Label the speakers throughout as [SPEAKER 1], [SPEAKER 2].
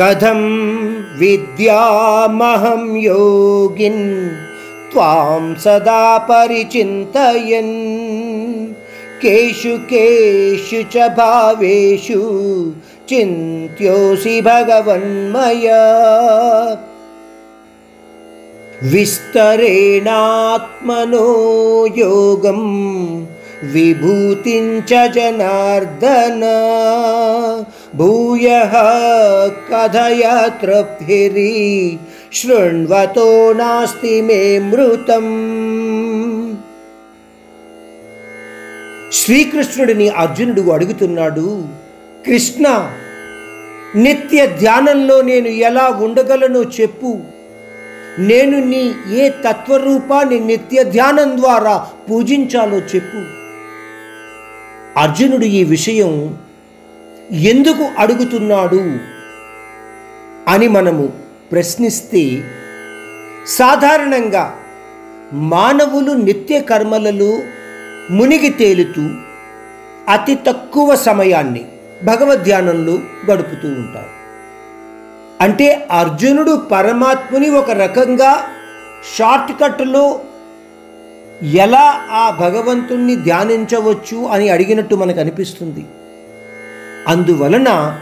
[SPEAKER 1] कथं विद्यामहं योगिन्? त्वां सदा परिचिन्तयन्। केषु केषु च भावेषु चिन्त्योऽसि भगवन्मया। विस्तरेणात्मनो योगं विभूतिं च जनार्दन। భూయ కథయ తృప్తిరి శృణ్వతో నాస్తి మే మృతం శ్రీకృష్ణుడిని అర్జునుడు అడుగుతున్నాడు కృష్ణ నిత్య ధ్యానంలో నేను ఎలా ఉండగలనో చెప్పు. నేను నీ ఏ తత్వరూపాన్ని నిత్య ధ్యానం ద్వారా పూజించాలో చెప్పు. అర్జునుడు ఈ విషయం ఎందుకు అడుగుతున్నాడు అని మనము ప్రశ్నిస్తే సాధారణంగా మానవులు నిత్య కర్మలలో మునిగి తేలుతూ అతి తక్కువ సమయాన్ని భగవద్ధ్యానంలో గడుపుతూ ఉంటారు. అంటే అర్జునుడు పరమాత్ముని ఒక రకంగా షార్ట్ కట్లో ఎలా ఆ భగవంతుణ్ణి ధ్యానించవచ్చు అని అడిగినట్టు మనకు అనిపిస్తుంది. అందువలన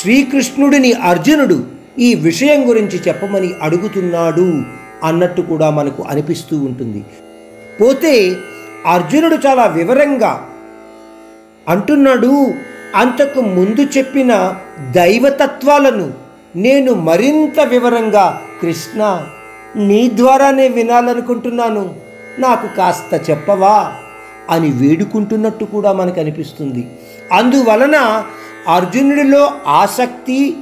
[SPEAKER 1] శ్రీకృష్ణుడిని అర్జునుడు ఈ విషయం గురించి చెప్పమని అడుగుతున్నాడు అన్నట్టు కూడా మనకు అనిపిస్తూ ఉంటుంది. పోతే అర్జునుడు చాలా వివరంగా అంటున్నాడు అంతకు ముందు చెప్పిన దైవతత్వాలను నేను మరింత వివరంగా కృష్ణ నీ ద్వారానే వినాలనుకుంటున్నాను. నాకు కాస్త చెప్పవా? అని వేడుకుంటున్నట్టు కూడా మనకు అనిపిస్తుంది అందువలన అర్జునుడిలో ఆసక్తి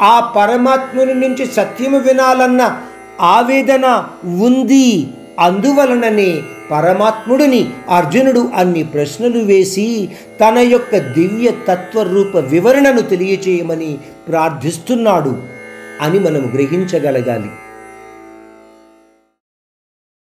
[SPEAKER 1] ఆ పరమాత్ముని నుంచి సత్యము వినాలన్న ఆవేదన ఉంది. అందువలననే పరమాత్ముడిని అర్జునుడు అన్ని ప్రశ్నలు వేసి తన యొక్క దివ్య తత్వరూప వివరణను తెలియచేయమని ప్రార్థిస్తున్నాడు అని మనం గ్రహించగలగాలి.